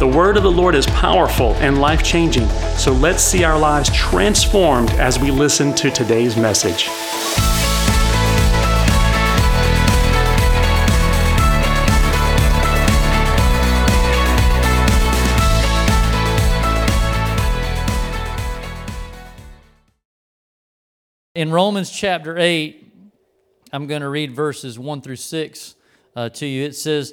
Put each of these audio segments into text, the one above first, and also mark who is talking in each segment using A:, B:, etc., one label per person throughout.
A: The word of the Lord is powerful and life changing, so let's see our lives transformed as we listen to today's message.
B: In Romans chapter 8, I'm going to read verses 1 through 6 uh, to you. It says,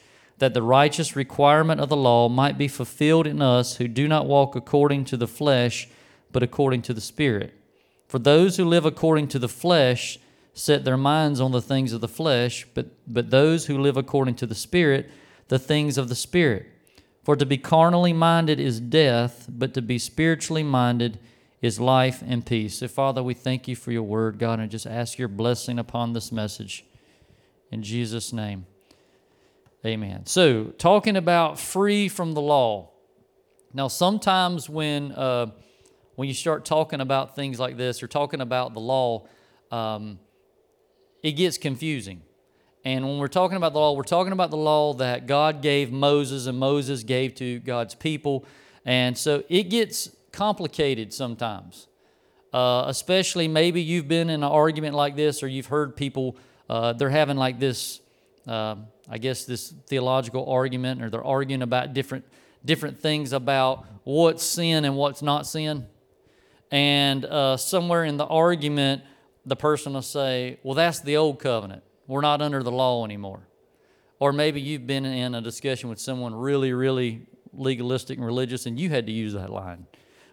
B: that the righteous requirement of the law might be fulfilled in us who do not walk according to the flesh, but according to the Spirit. For those who live according to the flesh set their minds on the things of the flesh, but, but those who live according to the Spirit, the things of the Spirit. For to be carnally minded is death, but to be spiritually minded is life and peace. So, Father, we thank you for your word, God, and just ask your blessing upon this message. In Jesus' name. Amen. So, talking about free from the law. Now, sometimes when uh, when you start talking about things like this or talking about the law, um, it gets confusing. And when we're talking about the law, we're talking about the law that God gave Moses and Moses gave to God's people. And so it gets complicated sometimes. Uh, especially maybe you've been in an argument like this or you've heard people, uh, they're having like this uh, I guess, this theological argument, or they're arguing about different different things about what's sin and what's not sin. And uh, somewhere in the argument, the person will say, "Well, that's the old covenant. We're not under the law anymore." Or maybe you've been in a discussion with someone really, really legalistic and religious, and you had to use that line.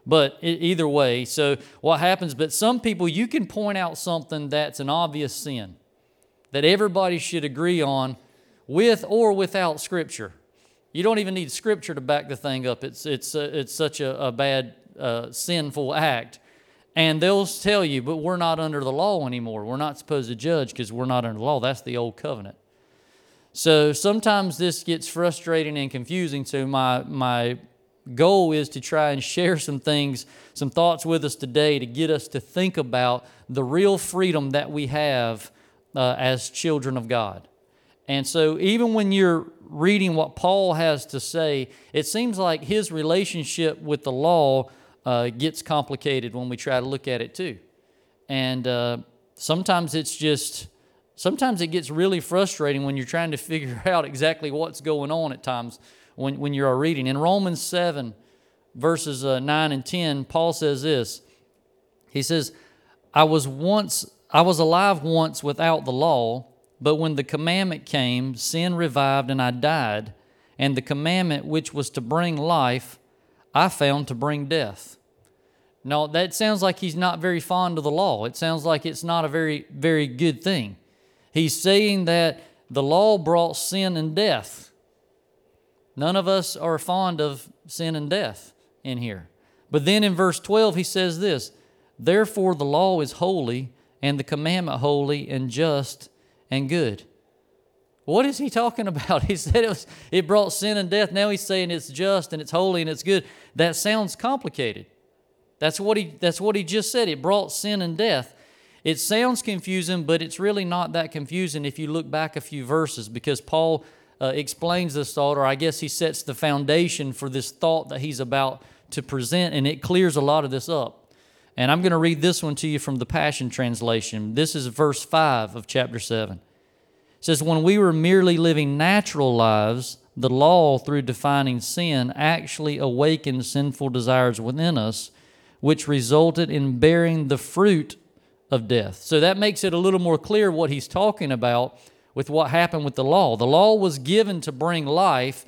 B: But either way, so what happens? But some people, you can point out something that's an obvious sin that everybody should agree on with or without Scripture. You don't even need Scripture to back the thing up. It's, it's, uh, it's such a, a bad, uh, sinful act. And they'll tell you, but we're not under the law anymore. We're not supposed to judge because we're not under the law. That's the old covenant. So sometimes this gets frustrating and confusing. So my, my goal is to try and share some things, some thoughts with us today to get us to think about the real freedom that we have uh, as children of God. And so, even when you're reading what Paul has to say, it seems like his relationship with the law uh, gets complicated when we try to look at it too. And uh, sometimes it's just, sometimes it gets really frustrating when you're trying to figure out exactly what's going on at times when, when you're reading. In Romans 7, verses uh, 9 and 10, Paul says this He says, I was once, I was alive once without the law but when the commandment came, sin revived and I died. And the commandment which was to bring life, I found to bring death. Now, that sounds like he's not very fond of the law. It sounds like it's not a very, very good thing. He's saying that the law brought sin and death. None of us are fond of sin and death in here. But then in verse 12, he says this Therefore, the law is holy, and the commandment holy and just and good. What is he talking about? He said it, was, it brought sin and death. Now he's saying it's just and it's holy and it's good. That sounds complicated. That's what he, that's what he just said. It brought sin and death. It sounds confusing, but it's really not that confusing if you look back a few verses because Paul uh, explains this thought, or I guess he sets the foundation for this thought that he's about to present, and it clears a lot of this up. And I'm going to read this one to you from the Passion Translation. This is verse 5 of chapter 7. It says, When we were merely living natural lives, the law, through defining sin, actually awakened sinful desires within us, which resulted in bearing the fruit of death. So that makes it a little more clear what he's talking about with what happened with the law. The law was given to bring life,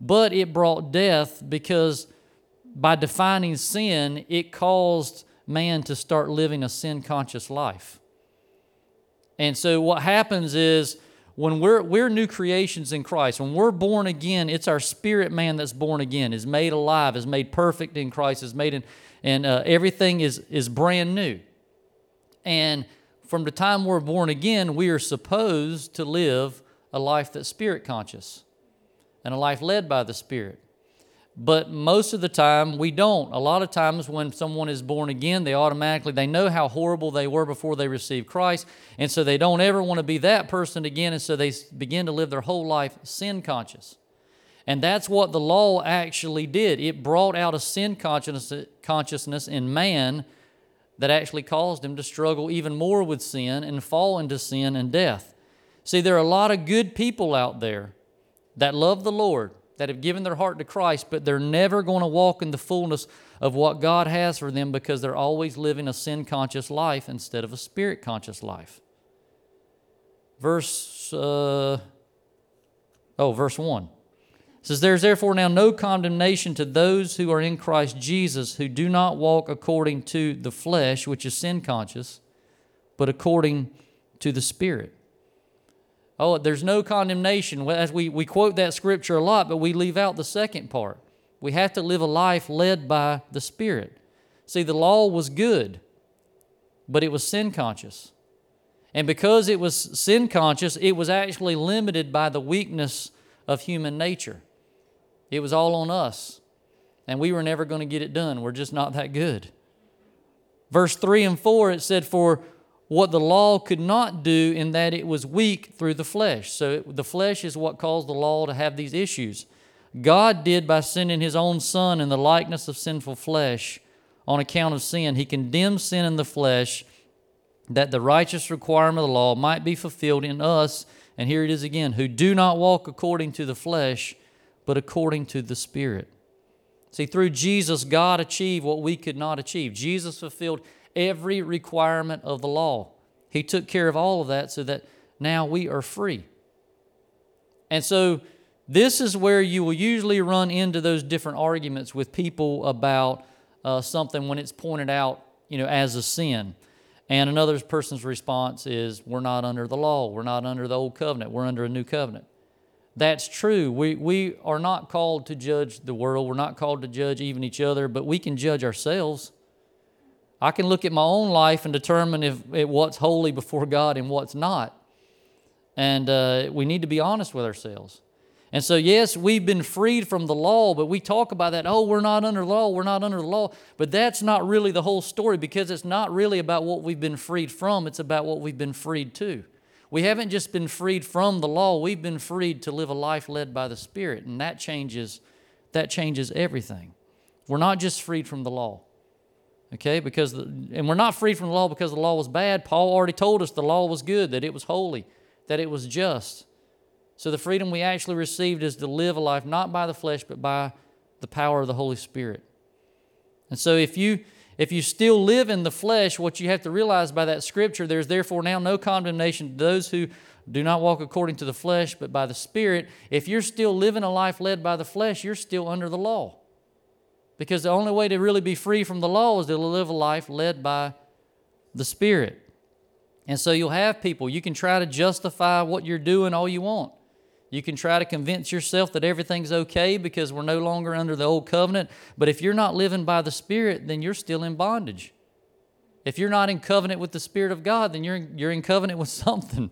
B: but it brought death because by defining sin, it caused man to start living a sin conscious life. And so what happens is when we're, we're new creations in Christ, when we're born again, it's our spirit man that's born again, is made alive, is made perfect in Christ, is made in, and uh, everything is, is brand new. And from the time we're born again, we are supposed to live a life that's spirit conscious and a life led by the Spirit. But most of the time we don't. A lot of times when someone is born again, they automatically they know how horrible they were before they received Christ, and so they don't ever want to be that person again, and so they begin to live their whole life sin conscious. And that's what the law actually did. It brought out a sin consciousness in man that actually caused him to struggle even more with sin and fall into sin and death. See, there are a lot of good people out there that love the Lord, that have given their heart to Christ, but they're never going to walk in the fullness of what God has for them because they're always living a sin conscious life instead of a spirit conscious life. Verse, uh, oh, verse 1 says, There's therefore now no condemnation to those who are in Christ Jesus, who do not walk according to the flesh, which is sin conscious, but according to the Spirit. Oh, there's no condemnation. As we, we quote that scripture a lot, but we leave out the second part. We have to live a life led by the Spirit. See, the law was good, but it was sin conscious. And because it was sin conscious, it was actually limited by the weakness of human nature. It was all on us. And we were never going to get it done. We're just not that good. Verse 3 and 4, it said, For what the law could not do in that it was weak through the flesh. So it, the flesh is what caused the law to have these issues. God did by sending his own Son in the likeness of sinful flesh on account of sin. He condemned sin in the flesh that the righteous requirement of the law might be fulfilled in us. And here it is again who do not walk according to the flesh, but according to the Spirit. See, through Jesus, God achieved what we could not achieve. Jesus fulfilled every requirement of the law. He took care of all of that so that now we are free. And so, this is where you will usually run into those different arguments with people about uh, something when it's pointed out, you know, as a sin. And another person's response is, We're not under the law. We're not under the old covenant. We're under a new covenant. That's true. We, we are not called to judge the world. We're not called to judge even each other, but we can judge ourselves. I can look at my own life and determine if, if what's holy before God and what's not. And uh, we need to be honest with ourselves. And so, yes, we've been freed from the law, but we talk about that, oh, we're not under the law, we're not under the law. But that's not really the whole story because it's not really about what we've been freed from, it's about what we've been freed to. We haven't just been freed from the law, we've been freed to live a life led by the Spirit, and that changes that changes everything. We're not just freed from the law. Okay, because the, and we're not freed from the law because the law was bad. Paul already told us the law was good, that it was holy, that it was just. So the freedom we actually received is to live a life not by the flesh but by the power of the Holy Spirit. And so if you if you still live in the flesh, what you have to realize by that scripture, there's therefore now no condemnation to those who do not walk according to the flesh, but by the Spirit. If you're still living a life led by the flesh, you're still under the law. Because the only way to really be free from the law is to live a life led by the Spirit. And so you'll have people, you can try to justify what you're doing all you want. You can try to convince yourself that everything's okay because we're no longer under the old covenant. But if you're not living by the Spirit, then you're still in bondage. If you're not in covenant with the Spirit of God, then you're in, you're in covenant with something.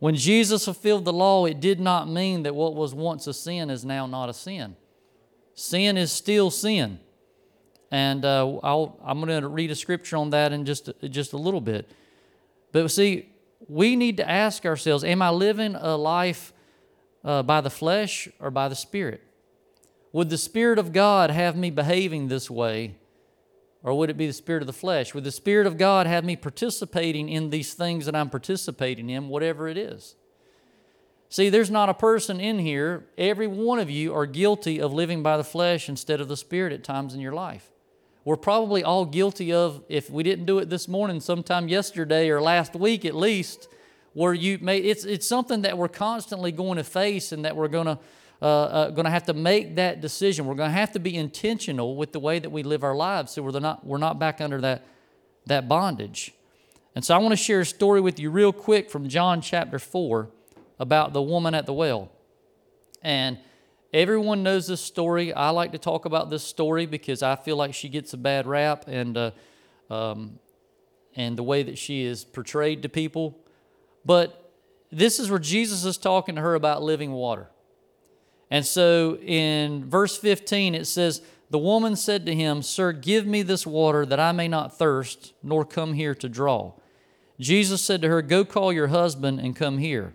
B: When Jesus fulfilled the law, it did not mean that what was once a sin is now not a sin. Sin is still sin. And uh, i am going to read a scripture on that in just, just a little bit. But see, we need to ask ourselves Am I living a life uh, by the flesh or by the Spirit? Would the Spirit of God have me behaving this way, or would it be the Spirit of the flesh? Would the Spirit of God have me participating in these things that I'm participating in, whatever it is? See, there's not a person in here, every one of you are guilty of living by the flesh instead of the Spirit at times in your life. We're probably all guilty of, if we didn't do it this morning, sometime yesterday or last week at least, where you may it's it's something that we're constantly going to face and that we're going to uh, uh, going to have to make that decision. We're going to have to be intentional with the way that we live our lives, so we're not we're not back under that that bondage. And so I want to share a story with you real quick from John chapter four about the woman at the well, and. Everyone knows this story. I like to talk about this story because I feel like she gets a bad rap, and uh, um, and the way that she is portrayed to people. But this is where Jesus is talking to her about living water. And so in verse 15, it says, The woman said to him, Sir, give me this water that I may not thirst, nor come here to draw. Jesus said to her, Go call your husband and come here.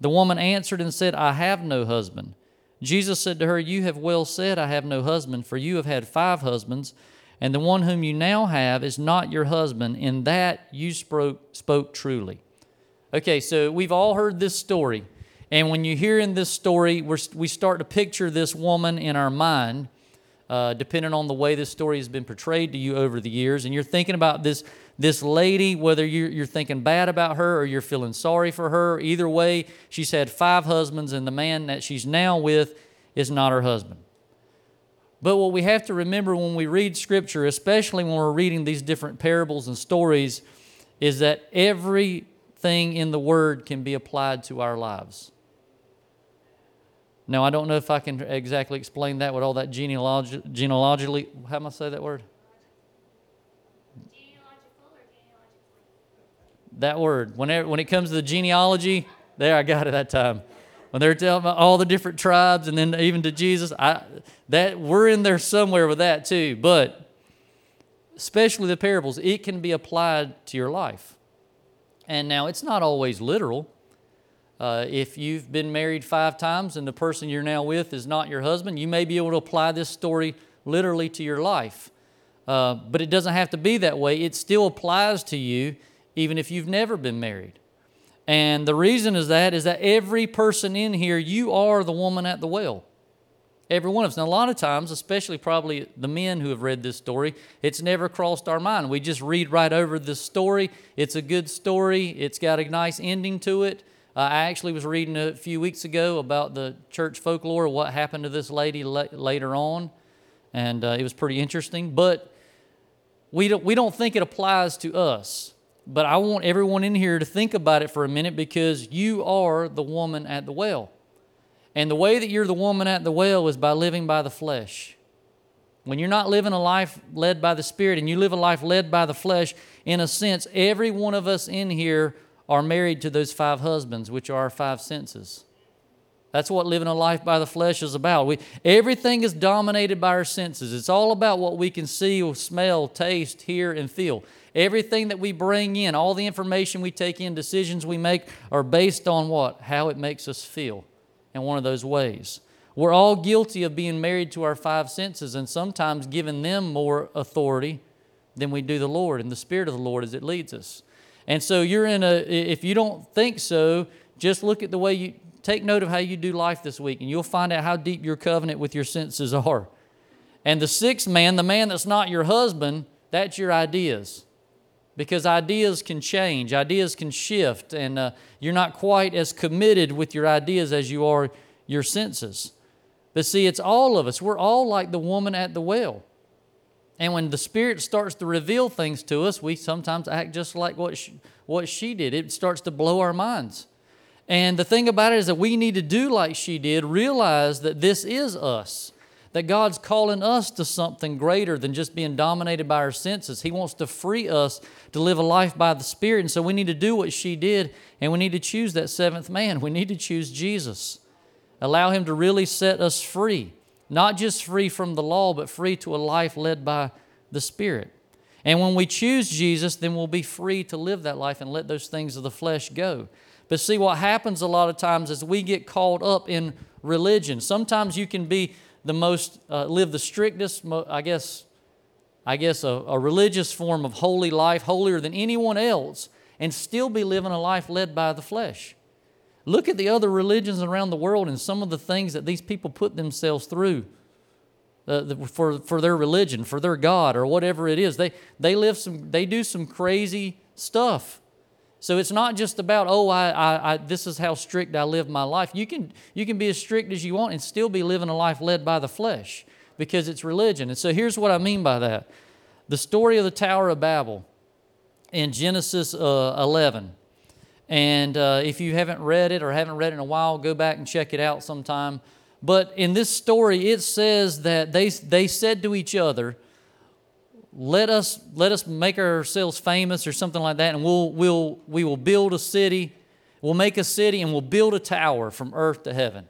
B: The woman answered and said, I have no husband. Jesus said to her, You have well said, I have no husband, for you have had five husbands, and the one whom you now have is not your husband. In that you spoke, spoke truly. Okay, so we've all heard this story. And when you hear in this story, we're, we start to picture this woman in our mind, uh, depending on the way this story has been portrayed to you over the years. And you're thinking about this, this lady, whether you're, you're thinking bad about her or you're feeling sorry for her. Either way, she's had five husbands, and the man that she's now with is not her husband. But what we have to remember when we read Scripture, especially when we're reading these different parables and stories, is that everything in the Word can be applied to our lives. Now, I don't know if I can exactly explain that with all that genealogy, genealogically. How am I say that word? That word. Whenever, when it comes to the genealogy, there I got it that time. When they're telling about all the different tribes and then even to Jesus, I, that we're in there somewhere with that too. But especially the parables, it can be applied to your life. And now it's not always literal. Uh, if you've been married five times and the person you're now with is not your husband, you may be able to apply this story literally to your life. Uh, but it doesn't have to be that way. It still applies to you even if you've never been married. And the reason is that is that every person in here, you are the woman at the well. Every one of us. Now, a lot of times, especially probably the men who have read this story, it's never crossed our mind. We just read right over this story. It's a good story, it's got a nice ending to it. Uh, I actually was reading a few weeks ago about the church folklore, what happened to this lady la- later on, and uh, it was pretty interesting. But we don't, we don't think it applies to us. But I want everyone in here to think about it for a minute because you are the woman at the well. And the way that you're the woman at the well is by living by the flesh. When you're not living a life led by the Spirit and you live a life led by the flesh, in a sense, every one of us in here are married to those five husbands, which are our five senses. That's what living a life by the flesh is about. We, everything is dominated by our senses. It's all about what we can see, smell, taste, hear, and feel. Everything that we bring in, all the information we take in, decisions we make are based on what? How it makes us feel in one of those ways. We're all guilty of being married to our five senses and sometimes giving them more authority than we do the Lord and the Spirit of the Lord as it leads us. And so you're in a, if you don't think so, just look at the way you, take note of how you do life this week, and you'll find out how deep your covenant with your senses are. And the sixth man, the man that's not your husband, that's your ideas. Because ideas can change, ideas can shift, and uh, you're not quite as committed with your ideas as you are your senses. But see, it's all of us. We're all like the woman at the well. And when the Spirit starts to reveal things to us, we sometimes act just like what she, what she did. It starts to blow our minds. And the thing about it is that we need to do like she did, realize that this is us, that God's calling us to something greater than just being dominated by our senses. He wants to free us to live a life by the Spirit. And so we need to do what she did, and we need to choose that seventh man. We need to choose Jesus. Allow Him to really set us free not just free from the law, but free to a life led by the Spirit. And when we choose Jesus, then we'll be free to live that life and let those things of the flesh go. But see, what happens a lot of times is we get caught up in religion. Sometimes you can be the most, uh, live the strictest, I guess, I guess a, a religious form of holy life, holier than anyone else, and still be living a life led by the flesh. Look at the other religions around the world and some of the things that these people put themselves through uh, the, for, for their religion, for their God, or whatever it is. They, they, live some, they do some crazy stuff. So it's not just about, oh, I, I, I, this is how strict I live my life. You can, you can be as strict as you want and still be living a life led by the flesh because it's religion. And so here's what I mean by that the story of the Tower of Babel in Genesis uh, 11. And uh, if you haven't read it or haven't read it in a while, go back and check it out sometime. But in this story, it says that they, they said to each other, let us, let us make ourselves famous or something like that, and we'll, we'll, we will build a city. We'll make a city and we'll build a tower from earth to heaven.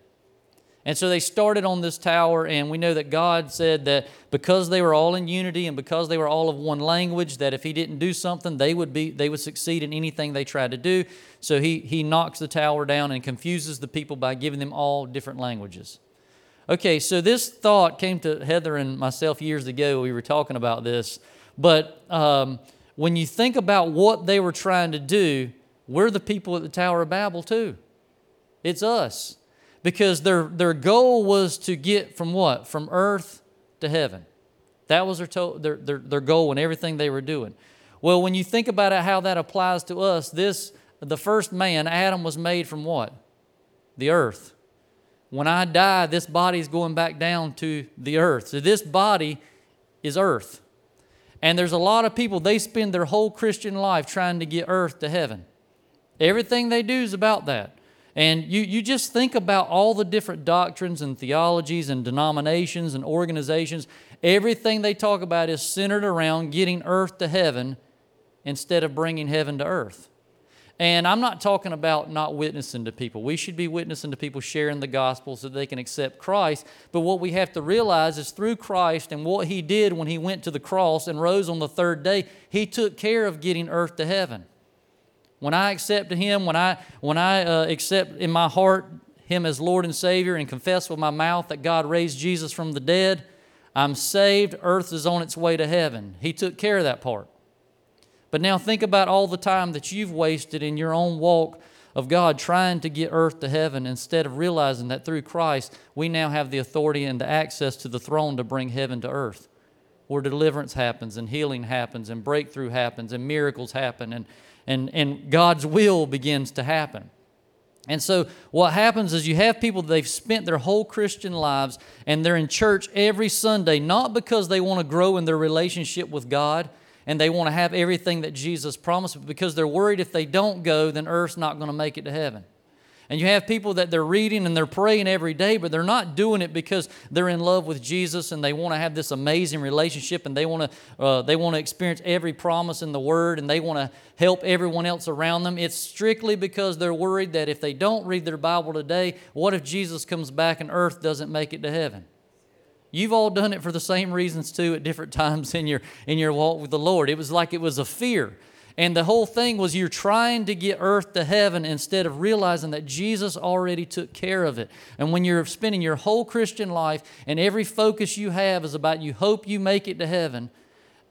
B: And so they started on this tower, and we know that God said that because they were all in unity and because they were all of one language, that if He didn't do something, they would be they would succeed in anything they tried to do. So He He knocks the tower down and confuses the people by giving them all different languages. Okay, so this thought came to Heather and myself years ago. We were talking about this, but um, when you think about what they were trying to do, we're the people at the Tower of Babel too. It's us because their, their goal was to get from what? From earth to heaven. That was their, to, their, their, their goal and everything they were doing. Well, when you think about it, how that applies to us, this the first man, Adam, was made from what? The earth. When I die, this body is going back down to the earth. So this body is earth. And there's a lot of people, they spend their whole Christian life trying to get earth to heaven. Everything they do is about that. And you, you just think about all the different doctrines and theologies and denominations and organizations. Everything they talk about is centered around getting earth to heaven instead of bringing heaven to earth. And I'm not talking about not witnessing to people. We should be witnessing to people, sharing the gospel so they can accept Christ. But what we have to realize is through Christ and what He did when He went to the cross and rose on the third day, He took care of getting earth to heaven. When I accepted Him, when I, when I uh, accept in my heart Him as Lord and Savior and confess with my mouth that God raised Jesus from the dead, I'm saved. Earth is on its way to heaven. He took care of that part. But now think about all the time that you've wasted in your own walk of God trying to get earth to heaven instead of realizing that through Christ we now have the authority and the access to the throne to bring heaven to earth, where deliverance happens and healing happens and breakthrough happens and miracles happen and, and, and God's will begins to happen. And so, what happens is you have people, they've spent their whole Christian lives and they're in church every Sunday, not because they want to grow in their relationship with God and they want to have everything that Jesus promised, but because they're worried if they don't go, then earth's not going to make it to heaven. And you have people that they're reading and they're praying every day, but they're not doing it because they're in love with Jesus and they want to have this amazing relationship and they want to uh, they want to experience every promise in the Word and they want to help everyone else around them. It's strictly because they're worried that if they don't read their Bible today, what if Jesus comes back and earth doesn't make it to heaven? You've all done it for the same reasons too at different times in your in your walk with the Lord. It was like it was a fear. And the whole thing was you're trying to get earth to heaven instead of realizing that Jesus already took care of it. And when you're spending your whole Christian life and every focus you have is about you hope you make it to heaven,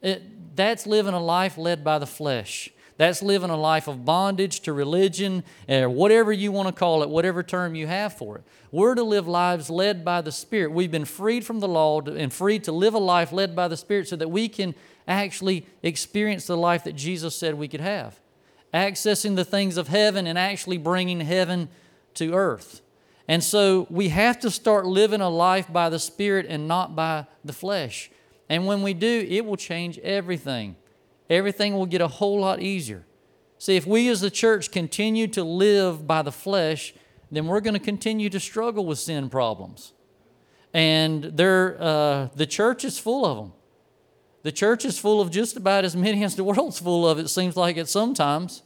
B: it, that's living a life led by the flesh. That's living a life of bondage to religion, or whatever you want to call it, whatever term you have for it. We're to live lives led by the Spirit. We've been freed from the law and freed to live a life led by the Spirit so that we can actually experience the life that Jesus said we could have. Accessing the things of heaven and actually bringing heaven to earth. And so we have to start living a life by the Spirit and not by the flesh. And when we do, it will change everything. Everything will get a whole lot easier. See, if we as the church continue to live by the flesh, then we're going to continue to struggle with sin problems. And uh, the church is full of them. The church is full of just about as many as the world's full of, it seems like it sometimes.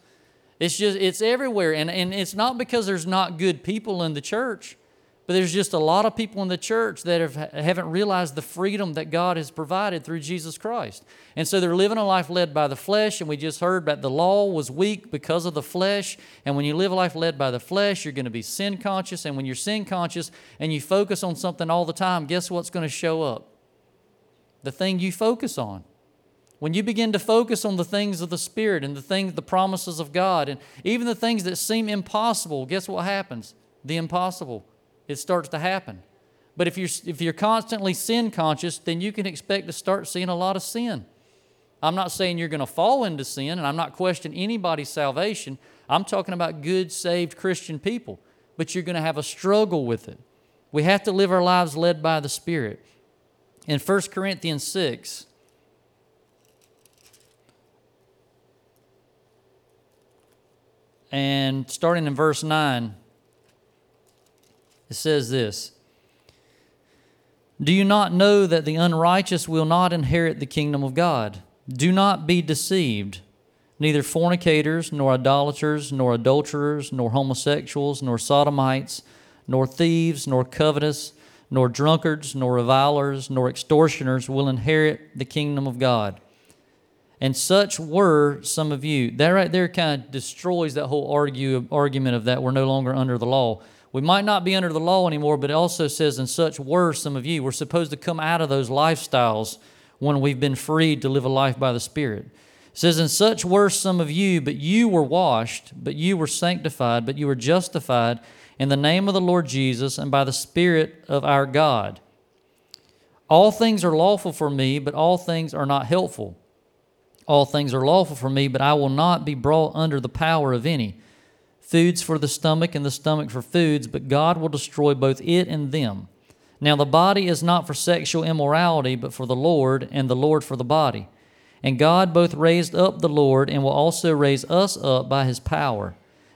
B: It's just, it's everywhere. And, and it's not because there's not good people in the church, but there's just a lot of people in the church that have, haven't realized the freedom that God has provided through Jesus Christ. And so they're living a life led by the flesh. And we just heard that the law was weak because of the flesh. And when you live a life led by the flesh, you're going to be sin conscious. And when you're sin conscious and you focus on something all the time, guess what's going to show up? The thing you focus on. When you begin to focus on the things of the Spirit and the things, the promises of God, and even the things that seem impossible, guess what happens? The impossible. It starts to happen. But if you're, if you're constantly sin conscious, then you can expect to start seeing a lot of sin. I'm not saying you're going to fall into sin, and I'm not questioning anybody's salvation. I'm talking about good, saved Christian people, but you're going to have a struggle with it. We have to live our lives led by the Spirit. In 1 Corinthians 6, and starting in verse 9, it says this Do you not know that the unrighteous will not inherit the kingdom of God? Do not be deceived. Neither fornicators, nor idolaters, nor adulterers, nor homosexuals, nor sodomites, nor thieves, nor covetous, nor drunkards, nor revilers, nor extortioners will inherit the kingdom of God. And such were some of you. That right there kind of destroys that whole argue, argument of that we're no longer under the law. We might not be under the law anymore, but it also says, and such were some of you. We're supposed to come out of those lifestyles when we've been freed to live a life by the Spirit. It says, And such were some of you, but you were washed, but you were sanctified, but you were justified in the name of the Lord Jesus and by the Spirit of our God. All things are lawful for me, but all things are not helpful. All things are lawful for me, but I will not be brought under the power of any. Foods for the stomach and the stomach for foods, but God will destroy both it and them. Now, the body is not for sexual immorality, but for the Lord, and the Lord for the body. And God both raised up the Lord and will also raise us up by his power.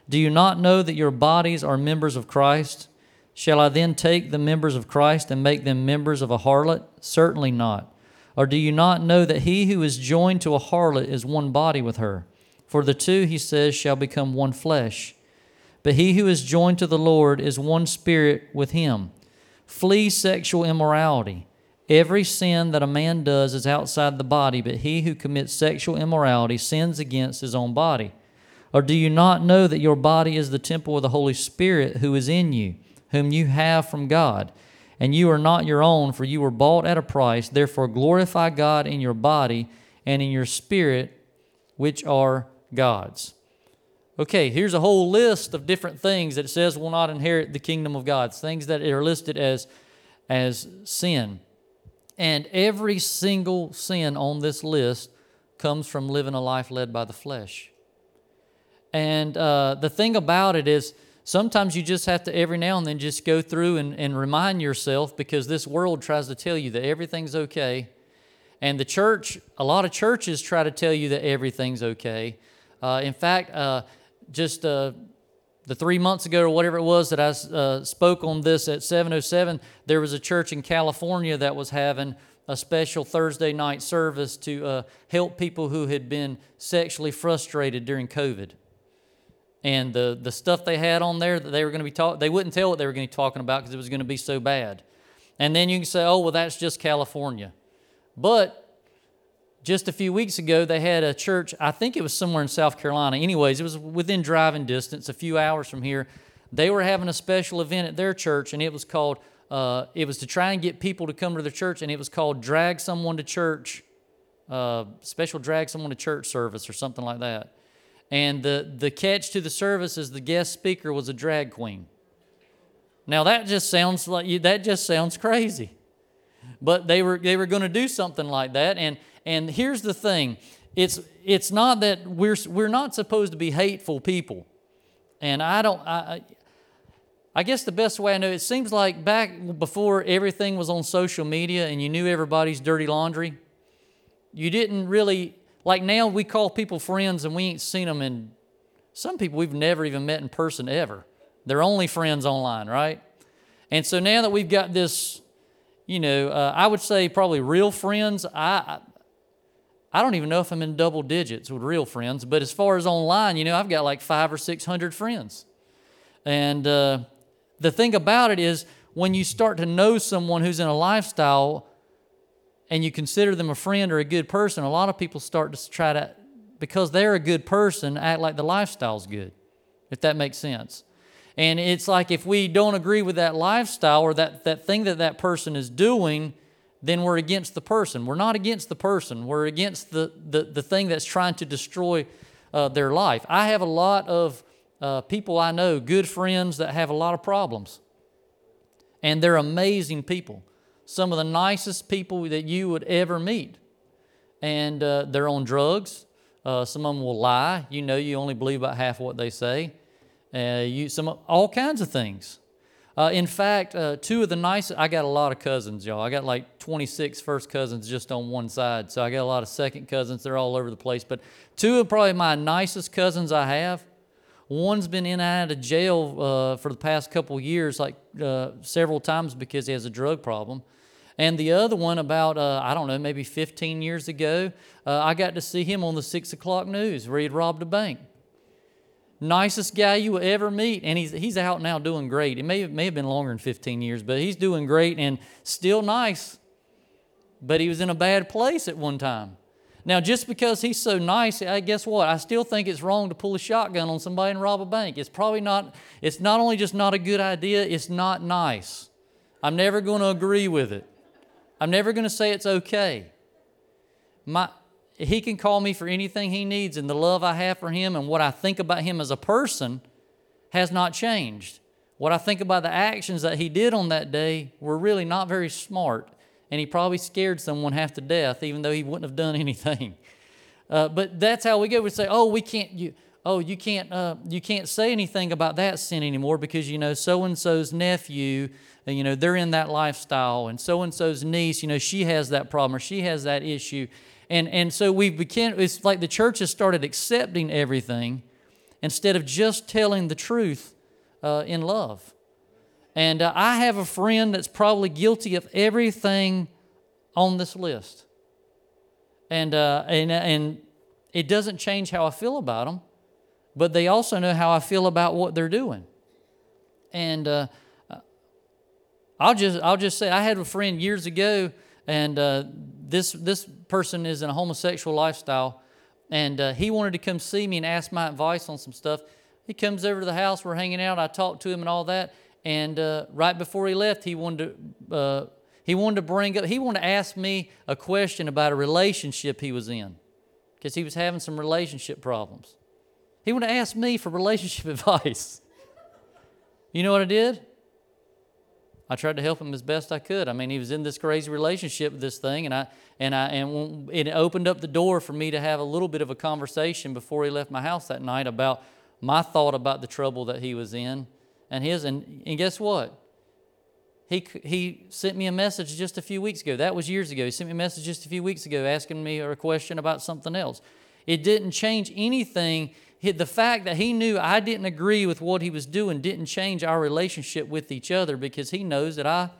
B: Do you not know that your bodies are members of Christ? Shall I then take the members of Christ and make them members of a harlot? Certainly not. Or do you not know that he who is joined to a harlot is one body with her? For the two, he says, shall become one flesh. But he who is joined to the Lord is one spirit with him. Flee sexual immorality. Every sin that a man does is outside the body, but he who commits sexual immorality sins against his own body. Or do you not know that your body is the temple of the Holy Spirit who is in you, whom you have from God? And you are not your own, for you were bought at a price. Therefore, glorify God in your body and in your spirit, which are God's. Okay, here's a whole list of different things that it says will not inherit the kingdom of God, things that are listed as, as sin. And every single sin on this list comes from living a life led by the flesh. And uh, the thing about it is, sometimes you just have to every now and then just go through and, and remind yourself because this world tries to tell you that everything's okay. And the church, a lot of churches try to tell you that everything's okay. Uh, in fact, uh, just uh, the three months ago or whatever it was that I uh, spoke on this at 707, there was a church in California that was having a special Thursday night service to uh, help people who had been sexually frustrated during COVID. And the, the stuff they had on there that they were going to be talking, they wouldn't tell what they were going to be talking about because it was going to be so bad. And then you can say, oh, well, that's just California. But just a few weeks ago, they had a church, I think it was somewhere in South Carolina. Anyways, it was within driving distance, a few hours from here. They were having a special event at their church, and it was called, uh, it was to try and get people to come to their church, and it was called Drag Someone to Church, uh, special Drag Someone to Church service or something like that. And the, the catch to the service is the guest speaker was a drag queen. Now that just sounds like that just sounds crazy. But they were they were going to do something like that and and here's the thing it's, it's not that we're, we're not supposed to be hateful people. And I don't, I, I guess the best way I know it seems like back before everything was on social media and you knew everybody's dirty laundry, you didn't really, like now we call people friends and we ain't seen them in, some people we've never even met in person ever. They're only friends online, right? And so now that we've got this, you know, uh, I would say probably real friends, I, I don't even know if I'm in double digits with real friends, but as far as online, you know, I've got like five or 600 friends. And uh, the thing about it is, when you start to know someone who's in a lifestyle and you consider them a friend or a good person, a lot of people start to try to, because they're a good person, act like the lifestyle's good, if that makes sense. And it's like if we don't agree with that lifestyle or that, that thing that that person is doing, then we're against the person. We're not against the person, we're against the, the, the thing that's trying to destroy uh, their life. I have a lot of uh, people I know, good friends that have a lot of problems. And they're amazing people, some of the nicest people that you would ever meet. and uh, they're on drugs. Uh, some of them will lie. You know, you only believe about half what they say. Uh, you some all kinds of things. Uh, in fact, uh, two of the nicest, I got a lot of cousins, y'all. I got like 26 first cousins just on one side. So I got a lot of second cousins. They're all over the place. But two of probably my nicest cousins I have, one's been in and out of jail uh, for the past couple years, like uh, several times because he has a drug problem. And the other one, about, uh, I don't know, maybe 15 years ago, uh, I got to see him on the 6 o'clock news where he'd robbed a bank nicest guy you will ever meet. And he's, he's out now doing great. It may, may have been longer than 15 years, but he's doing great and still nice. But he was in a bad place at one time. Now, just because he's so nice, I guess what? I still think it's wrong to pull a shotgun on somebody and rob a bank. It's probably not, it's not only just not a good idea, it's not nice. I'm never going to agree with it. I'm never going to say it's okay. My, he can call me for anything he needs, and the love I have for him and what I think about him as a person has not changed. What I think about the actions that he did on that day were really not very smart, and he probably scared someone half to death, even though he wouldn't have done anything. Uh, but that's how we go. We say, "Oh, we can't." You, oh, you can't. Uh, you can't say anything about that sin anymore because you know so and so's nephew. Uh, you know they're in that lifestyle, and so and so's niece. You know she has that problem or she has that issue, and, and so we became, it's like the church has started accepting everything instead of just telling the truth uh, in love. And uh, I have a friend that's probably guilty of everything on this list. And, uh, and, and it doesn't change how I feel about them, but they also know how I feel about what they're doing. And uh, I'll, just, I'll just say, I had a friend years ago, and uh, this, this person is in a homosexual lifestyle, and uh, he wanted to come see me and ask my advice on some stuff. He comes over to the house, we're hanging out, I talked to him and all that, and uh, right before he left, he wanted to. Uh, he wanted to bring up, he wanted to ask me a question about a relationship he was in because he was having some relationship problems. He wanted to ask me for relationship advice. You know what I did? I tried to help him as best I could. I mean, he was in this crazy relationship with this thing, and I and I and it opened up the door for me to have a little bit of a conversation before he left my house that night about my thought about the trouble that he was in and his. And, and guess what? He, he sent me a message just a few weeks ago. That was years ago. He sent me a message just a few weeks ago asking me a question about something else. It didn't change anything the fact that he knew I didn't agree with what he was doing didn't change our relationship with each other because he knows that I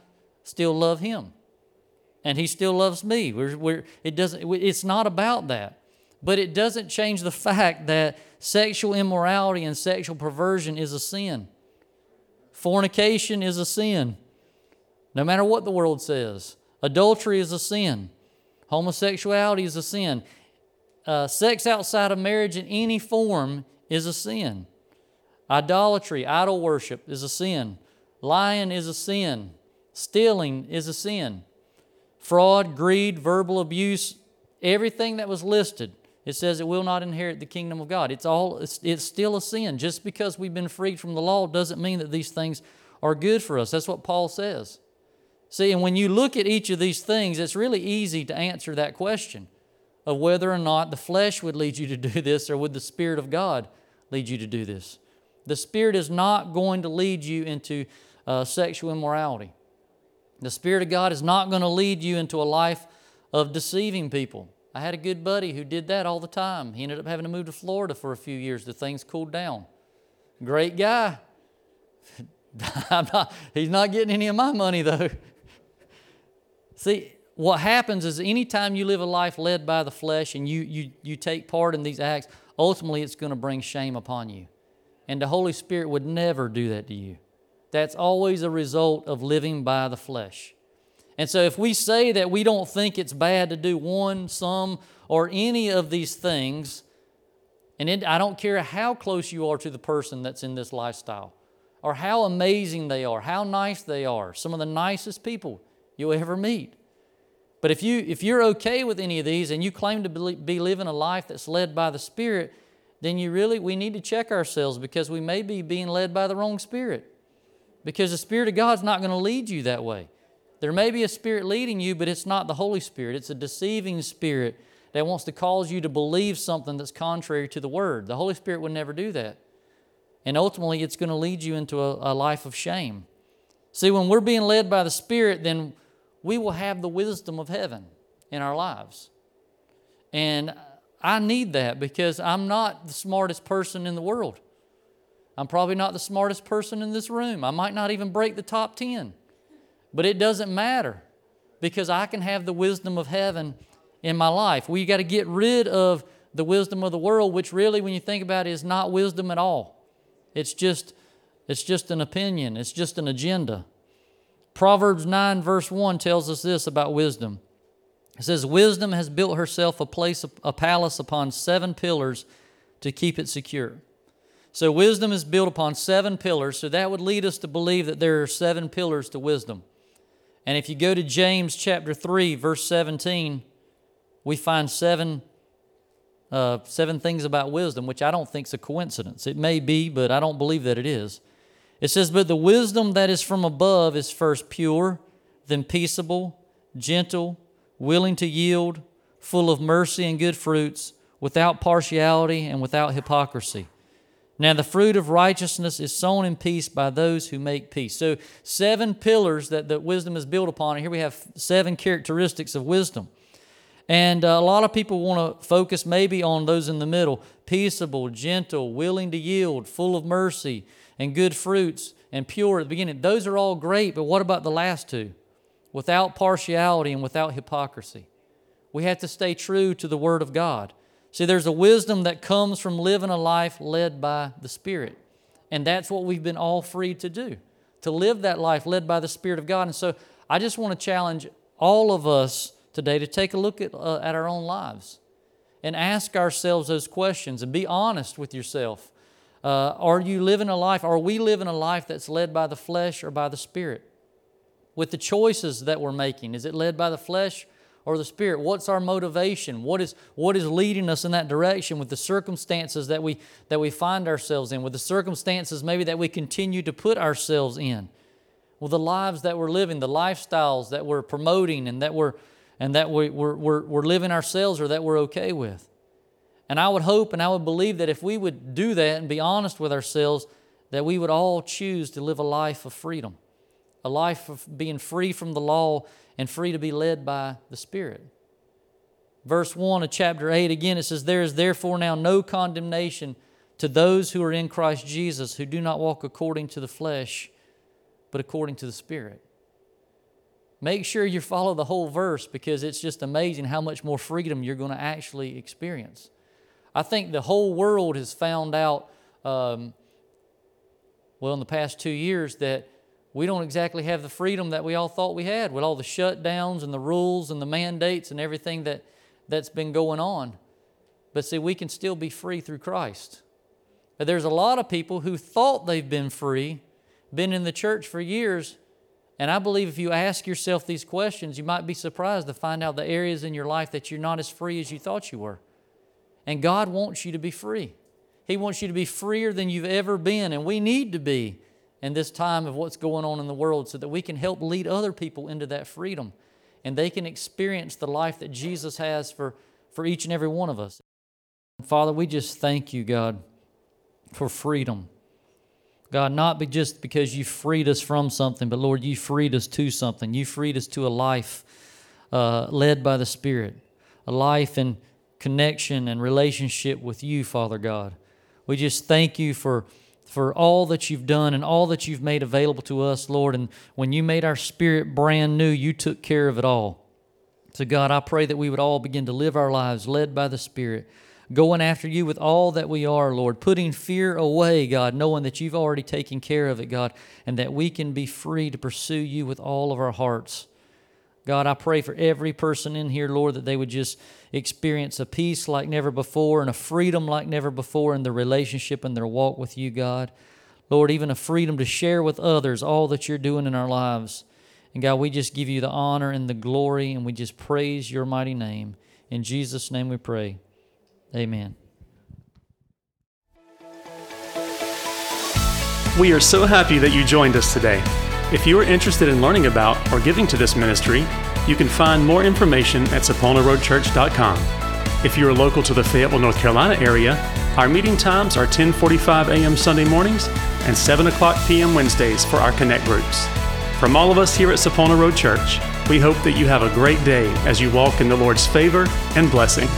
B: still love him and he still loves me. We're, we're, it doesn't, it's not about that. But it doesn't change the fact that sexual immorality and sexual perversion is a sin. Fornication is a sin, no matter what the world says. Adultery is a sin. Homosexuality is a sin uh, sex outside of marriage in any form is a sin. Idolatry, idol worship is a sin. Lying is a sin. Stealing is a sin. Fraud, greed, verbal abuse, everything that was listed, it says it will not inherit the kingdom of God. It's all it's, it's still a sin. Just because we've been freed from the law doesn't mean that these things are good for us. That's what Paul says. See, and when you look at each of these things, it's really easy to answer that question of whether or not the flesh would lead you to do this or would the Spirit of God lead you to do this. The Spirit is not going to lead you into uh, sexual immorality. The Spirit of God is not going to lead you into a life of deceiving people. I had a good buddy who did that all the time. He ended up having to move to Florida for a few years The things cooled down. Great guy. not, he's not getting any of my money though. See, what happens is anytime you live a life led by the flesh and you, you, you take part in these acts, ultimately it's going to bring shame upon you. And the Holy Spirit would never do that to you. That's always a result of living by the flesh. And so if we say that we don't think it's bad to do one, some, or any of these things, and it, I don't care how close you are to the person that's in this lifestyle, or how amazing they are, how nice they are, some of the nicest people you'll ever meet. But if, you, if you're okay with any of these and you claim to be living a life that's led by the Spirit, then you really, we need to check ourselves because we may be being led by the wrong Spirit. Because the Spirit of God's not going to lead you that way. There may be a Spirit leading you, but it's not the Holy Spirit. It's a deceiving spirit that wants to cause you to believe something that's contrary to the Word. The Holy Spirit would never do that. And ultimately, it's going to lead you into a, a life of shame. See, when we're being led by the Spirit, then we will have the wisdom of heaven in our lives. And I need that because I'm not the smartest person in the world. I'm probably not the smartest person in this room. I might not even break the top 10. But it doesn't matter because I can have the wisdom of heaven in my life. We got to get rid of the wisdom of the world, which really, when you think about it, is not wisdom at all. It's just, it's just an opinion, it's just an agenda. Proverbs 9, verse 1 tells us this about wisdom. It says, Wisdom has built herself a place, a palace upon seven pillars to keep it secure. So, wisdom is built upon seven pillars. So, that would lead us to believe that there are seven pillars to wisdom. And if you go to James chapter 3, verse 17, we find seven, uh, seven things about wisdom, which I don't think is a coincidence. It may be, but I don't believe that it is. It says, But the wisdom that is from above is first pure, then peaceable, gentle, willing to yield, full of mercy and good fruits, without partiality and without hypocrisy. Now, the fruit of righteousness is sown in peace by those who make peace. So, seven pillars that, that wisdom is built upon. And here we have seven characteristics of wisdom. And uh, a lot of people want to focus maybe on those in the middle peaceable, gentle, willing to yield, full of mercy and good fruits, and pure at the beginning. Those are all great, but what about the last two? Without partiality and without hypocrisy. We have to stay true to the Word of God. See, there's a wisdom that comes from living a life led by the Spirit. And that's what we've been all free to do, to live that life led by the Spirit of God. And so I just want to challenge all of us today to take a look at, uh, at our own lives and ask ourselves those questions and be honest with yourself. Uh, are you living a life, are we living a life that's led by the flesh or by the Spirit? With the choices that we're making, is it led by the flesh or the Spirit? What's our motivation? What is, what is leading us in that direction with the circumstances that we, that we find ourselves in, with the circumstances maybe that we continue to put ourselves in, with the lives that we're living, the lifestyles that we're promoting and that we're, and that we, we're, we're, we're living ourselves or that we're okay with? And I would hope and I would believe that if we would do that and be honest with ourselves, that we would all choose to live a life of freedom, a life of being free from the law and free to be led by the Spirit. Verse 1 of chapter 8, again, it says, There is therefore now no condemnation to those who are in Christ Jesus, who do not walk according to the flesh, but according to the Spirit. Make sure you follow the whole verse because it's just amazing how much more freedom you're going to actually experience. I think the whole world has found out, um, well, in the past two years, that we don't exactly have the freedom that we all thought we had with all the shutdowns and the rules and the mandates and everything that, that's been going on. But see, we can still be free through Christ. But there's a lot of people who thought they've been free, been in the church for years, and I believe if you ask yourself these questions, you might be surprised to find out the areas in your life that you're not as free as you thought you were. And God wants you to be free. He wants you to be freer than you've ever been, and we need to be in this time of what's going on in the world so that we can help lead other people into that freedom and they can experience the life that Jesus has for, for each and every one of us. Father, we just thank you, God, for freedom. God, not be just because you freed us from something, but Lord, you freed us to something. You freed us to a life uh, led by the Spirit, a life in connection and relationship with you, Father God. We just thank you for for all that you've done and all that you've made available to us, Lord. And when you made our spirit brand new, you took care of it all. So, God, I pray that we would all begin to live our lives led by the Spirit, going after you with all that we are, Lord, putting fear away, God, knowing that you've already taken care of it, God, and that we can be free to pursue you with all of our hearts. God, I pray for every person in here, Lord, that they would just experience a peace like never before and a freedom like never before in their relationship and their walk with you, God. Lord, even a freedom to share with others all that you're doing in our lives. And God, we just give you the honor and the glory and we just praise your mighty name. In Jesus' name we pray. Amen.
A: We are so happy that you joined us today. If you are interested in learning about or giving to this ministry, you can find more information at saponaroadchurch.com. If you are local to the Fayetteville, North Carolina area, our meeting times are 10:45 a.m. Sunday mornings and 7 o'clock p.m. Wednesdays for our connect groups. From all of us here at Sapona Road Church, we hope that you have a great day as you walk in the Lord's favor and blessing.